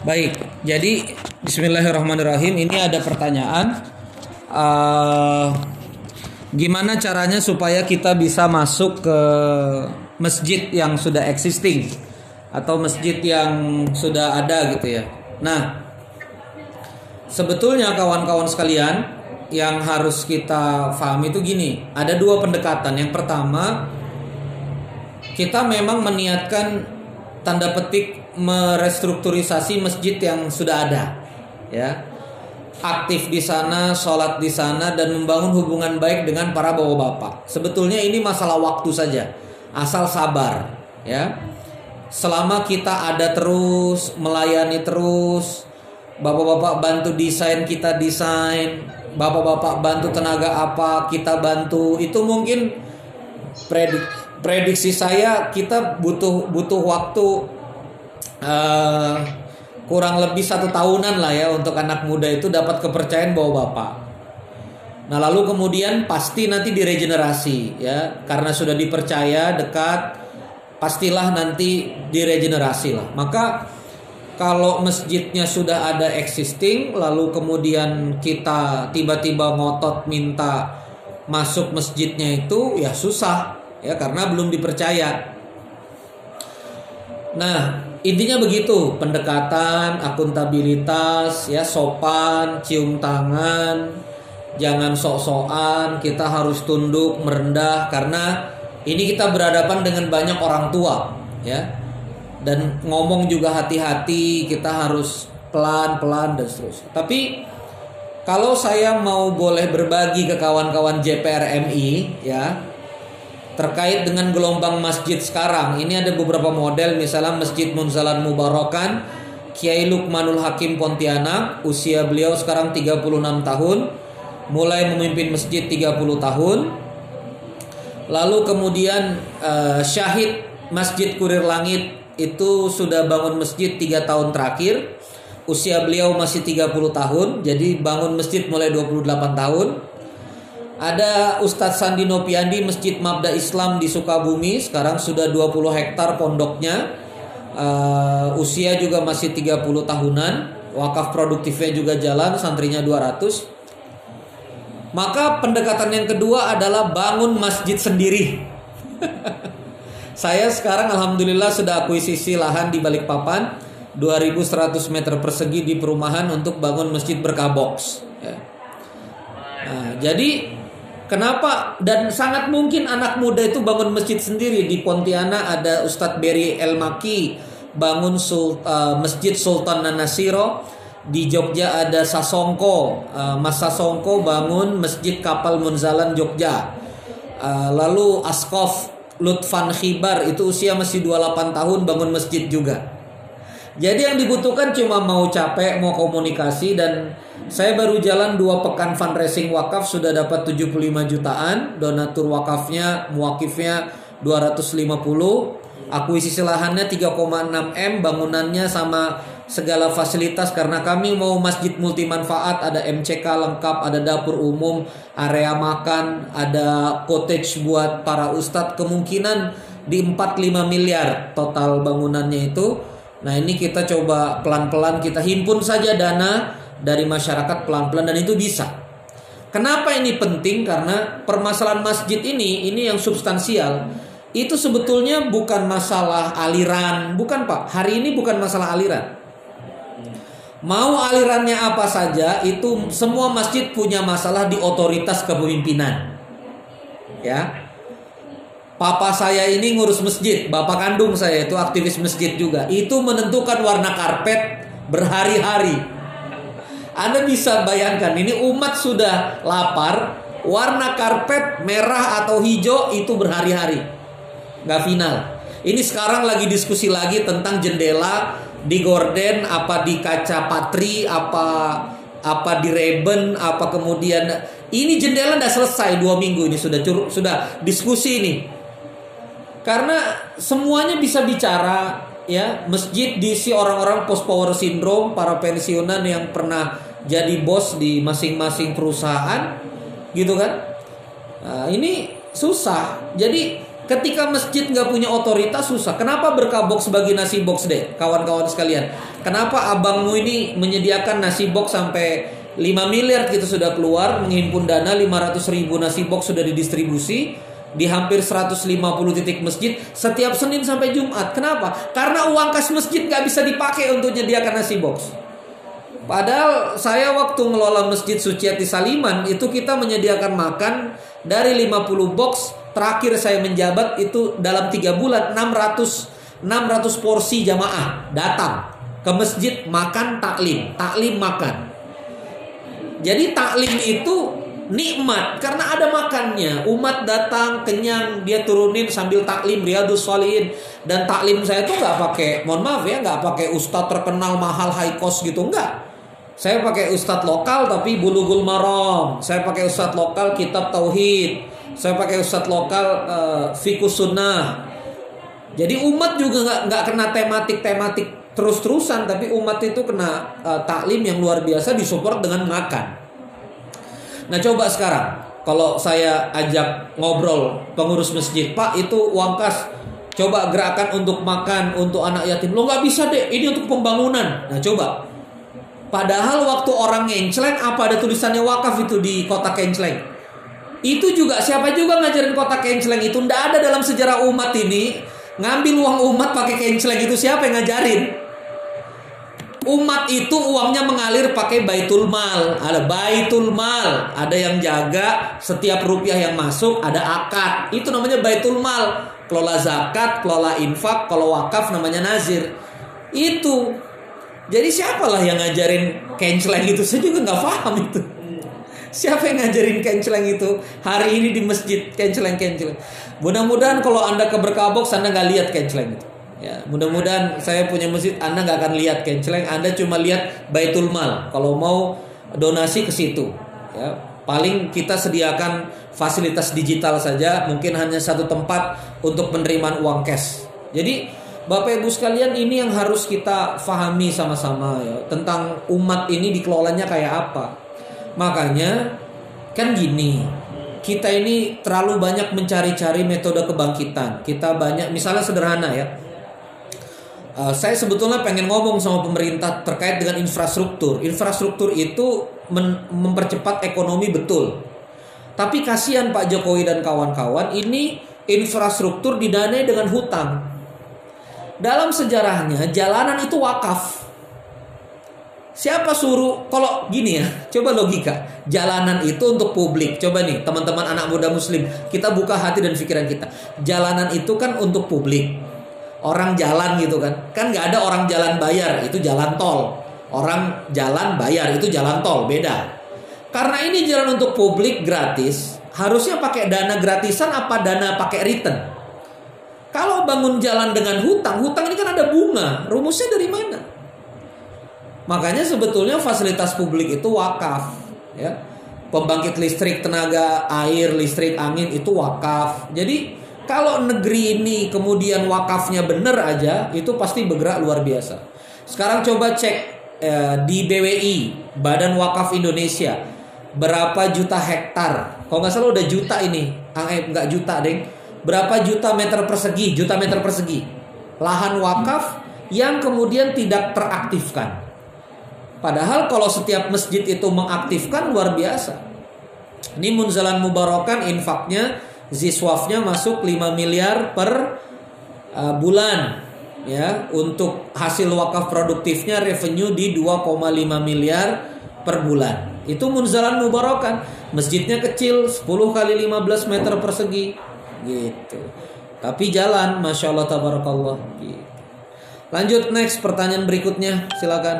Baik, jadi Bismillahirrahmanirrahim. Ini ada pertanyaan, uh, gimana caranya supaya kita bisa masuk ke masjid yang sudah existing atau masjid yang sudah ada gitu ya. Nah, sebetulnya kawan-kawan sekalian yang harus kita pahami itu gini, ada dua pendekatan. Yang pertama, kita memang meniatkan tanda petik merestrukturisasi masjid yang sudah ada ya aktif di sana, sholat di sana dan membangun hubungan baik dengan para bapak-bapak. Sebetulnya ini masalah waktu saja, asal sabar, ya. Selama kita ada terus, melayani terus, bapak-bapak bantu desain kita desain, bapak-bapak bantu tenaga apa kita bantu, itu mungkin predik, prediksi saya kita butuh butuh waktu uh, kurang lebih satu tahunan lah ya untuk anak muda itu dapat kepercayaan bahwa bapak. Nah lalu kemudian pasti nanti diregenerasi ya karena sudah dipercaya dekat pastilah nanti diregenerasi lah. Maka kalau masjidnya sudah ada existing lalu kemudian kita tiba-tiba ngotot minta masuk masjidnya itu ya susah ya karena belum dipercaya. Nah, intinya begitu, pendekatan, akuntabilitas, ya sopan, cium tangan, jangan sok-sokan, kita harus tunduk, merendah karena ini kita berhadapan dengan banyak orang tua, ya. Dan ngomong juga hati-hati, kita harus pelan-pelan dan seterusnya. Tapi kalau saya mau boleh berbagi ke kawan-kawan JPRMI, ya, terkait dengan gelombang masjid sekarang. Ini ada beberapa model misalnya Masjid Munzalan Mubarakan Kiai Lukmanul Hakim Pontianak, usia beliau sekarang 36 tahun, mulai memimpin masjid 30 tahun. Lalu kemudian uh, Syahid Masjid Kurir Langit itu sudah bangun masjid 3 tahun terakhir. Usia beliau masih 30 tahun, jadi bangun masjid mulai 28 tahun. Ada Ustadz Sandi Nopiandi Masjid Mabda Islam di Sukabumi. Sekarang sudah 20 hektar pondoknya. Uh, Usia juga masih 30 tahunan. Wakaf produktifnya juga jalan Santrinya 200 Maka pendekatan yang kedua adalah bangun masjid sendiri. Saya sekarang Alhamdulillah sudah akuisisi lahan di Balikpapan. 2100 meter persegi di perumahan untuk bangun masjid berkah box ya. Nah, jadi Kenapa? Dan sangat mungkin anak muda itu bangun masjid sendiri. Di Pontianak ada Ustadz Berry El Maki bangun sul, uh, masjid Sultan Nanasiro. Di Jogja ada Sasongko. Uh, Mas Sasongko bangun masjid Kapal Munzalan Jogja. Uh, lalu Askof Lutfan Khibar itu usia masih 28 tahun bangun masjid juga jadi yang dibutuhkan cuma mau capek mau komunikasi dan saya baru jalan dua pekan fundraising wakaf sudah dapat 75 jutaan, donatur wakafnya, muakifnya 250, akuisisi lahannya 3,6 M, bangunannya sama segala fasilitas karena kami mau masjid multi manfaat, ada MCK lengkap, ada dapur umum, area makan, ada cottage buat para ustadz, kemungkinan di 4-5 miliar total bangunannya itu. Nah ini kita coba pelan-pelan kita himpun saja dana dari masyarakat pelan-pelan dan itu bisa. Kenapa ini penting? Karena permasalahan masjid ini ini yang substansial. Itu sebetulnya bukan masalah aliran, bukan Pak. Hari ini bukan masalah aliran. Mau alirannya apa saja, itu semua masjid punya masalah di otoritas kepemimpinan. Ya. Papa saya ini ngurus masjid, bapak kandung saya itu aktivis masjid juga. Itu menentukan warna karpet berhari-hari anda bisa bayangkan ini umat sudah lapar, warna karpet merah atau hijau itu berhari-hari. Nggak final. Ini sekarang lagi diskusi lagi tentang jendela di gorden, apa di kaca patri, apa apa di reben, apa kemudian ini jendela udah selesai dua minggu ini sudah curug, sudah diskusi ini. Karena semuanya bisa bicara ya. Masjid diisi orang-orang post power syndrome para pensiunan yang pernah jadi bos di masing-masing perusahaan gitu kan? Nah, ini susah. Jadi ketika masjid nggak punya otoritas susah. Kenapa berkah box bagi nasi box deh? Kawan-kawan sekalian. Kenapa abangmu ini menyediakan nasi box sampai 5 miliar kita sudah keluar menghimpun dana 500 ribu nasi box sudah didistribusi di hampir 150 titik masjid setiap Senin sampai Jumat. Kenapa? Karena uang kas masjid nggak bisa dipakai untuk menyediakan nasi box. Padahal saya waktu ngelola Masjid Suciati Saliman itu kita menyediakan makan dari 50 box terakhir saya menjabat itu dalam tiga bulan 600 600 porsi jamaah datang ke masjid makan taklim, taklim makan. Jadi taklim itu nikmat karena ada makannya. Umat datang kenyang, dia turunin sambil taklim Riyadus Shalihin dan taklim saya tuh nggak pakai, mohon maaf ya, nggak pakai ustadz terkenal mahal high cost gitu enggak saya pakai ustadz lokal tapi bulughul maram. Saya pakai ustadz lokal kitab tauhid. Saya pakai ustadz lokal uh, fikus sunnah. Jadi umat juga nggak nggak kena tematik-tematik terus-terusan, tapi umat itu kena uh, taklim yang luar biasa disupport dengan makan. Nah coba sekarang kalau saya ajak ngobrol pengurus masjid, Pak itu uang kas coba gerakan untuk makan untuk anak yatim. Lo nggak bisa deh, ini untuk pembangunan. Nah coba Padahal waktu orang ngencleng apa ada tulisannya wakaf itu di kota kencleng. Itu juga siapa juga ngajarin kota kencleng itu ndak ada dalam sejarah umat ini ngambil uang umat pakai kencleng itu siapa yang ngajarin? Umat itu uangnya mengalir pakai baitul mal, ada baitul mal, ada yang jaga setiap rupiah yang masuk, ada akad. Itu namanya baitul mal. Kelola zakat, kelola infak, kalau wakaf namanya nazir. Itu jadi siapalah yang ngajarin kenceleng itu? Saya juga nggak paham itu. Siapa yang ngajarin kenceleng itu hari ini di masjid kenceleng kenceleng? Mudah-mudahan kalau anda ke berkabok, anda nggak lihat kenceleng itu. Ya, mudah-mudahan saya punya masjid, anda nggak akan lihat kenceleng, anda cuma lihat baitul mal. Kalau mau donasi ke situ, ya paling kita sediakan fasilitas digital saja, mungkin hanya satu tempat untuk penerimaan uang cash. Jadi Bapak Ibu sekalian ini yang harus kita fahami sama-sama ya tentang umat ini dikelolanya kayak apa. Makanya kan gini, kita ini terlalu banyak mencari-cari metode kebangkitan. Kita banyak misalnya sederhana ya. Uh, saya sebetulnya pengen ngomong sama pemerintah terkait dengan infrastruktur. Infrastruktur itu mempercepat ekonomi betul. Tapi kasihan Pak Jokowi dan kawan-kawan ini infrastruktur didanai dengan hutang. Dalam sejarahnya jalanan itu wakaf. Siapa suruh kalau gini ya, coba logika. Jalanan itu untuk publik. Coba nih teman-teman anak muda muslim, kita buka hati dan pikiran kita. Jalanan itu kan untuk publik. Orang jalan gitu kan. Kan nggak ada orang jalan bayar, itu jalan tol. Orang jalan bayar itu jalan tol, beda. Karena ini jalan untuk publik gratis, harusnya pakai dana gratisan apa dana pakai return? Kalau bangun jalan dengan hutang, hutang ini kan ada bunga. Rumusnya dari mana? Makanya sebetulnya fasilitas publik itu wakaf, ya. Pembangkit listrik, tenaga air, listrik, angin itu wakaf. Jadi kalau negeri ini kemudian wakafnya benar aja, itu pasti bergerak luar biasa. Sekarang coba cek eh, di BWI, Badan Wakaf Indonesia, berapa juta hektar? Kalau nggak salah udah juta ini, ah, eh, nggak juta deh berapa juta meter persegi, juta meter persegi lahan wakaf yang kemudian tidak teraktifkan. Padahal kalau setiap masjid itu mengaktifkan luar biasa. Ini Munzalan Mubarakan infaknya ziswafnya masuk 5 miliar per uh, bulan ya untuk hasil wakaf produktifnya revenue di 2,5 miliar per bulan. Itu Munzalan Mubarakan. Masjidnya kecil 10 kali 15 meter persegi gitu tapi jalan masya Allah tabarakallah gitu. lanjut next pertanyaan berikutnya silakan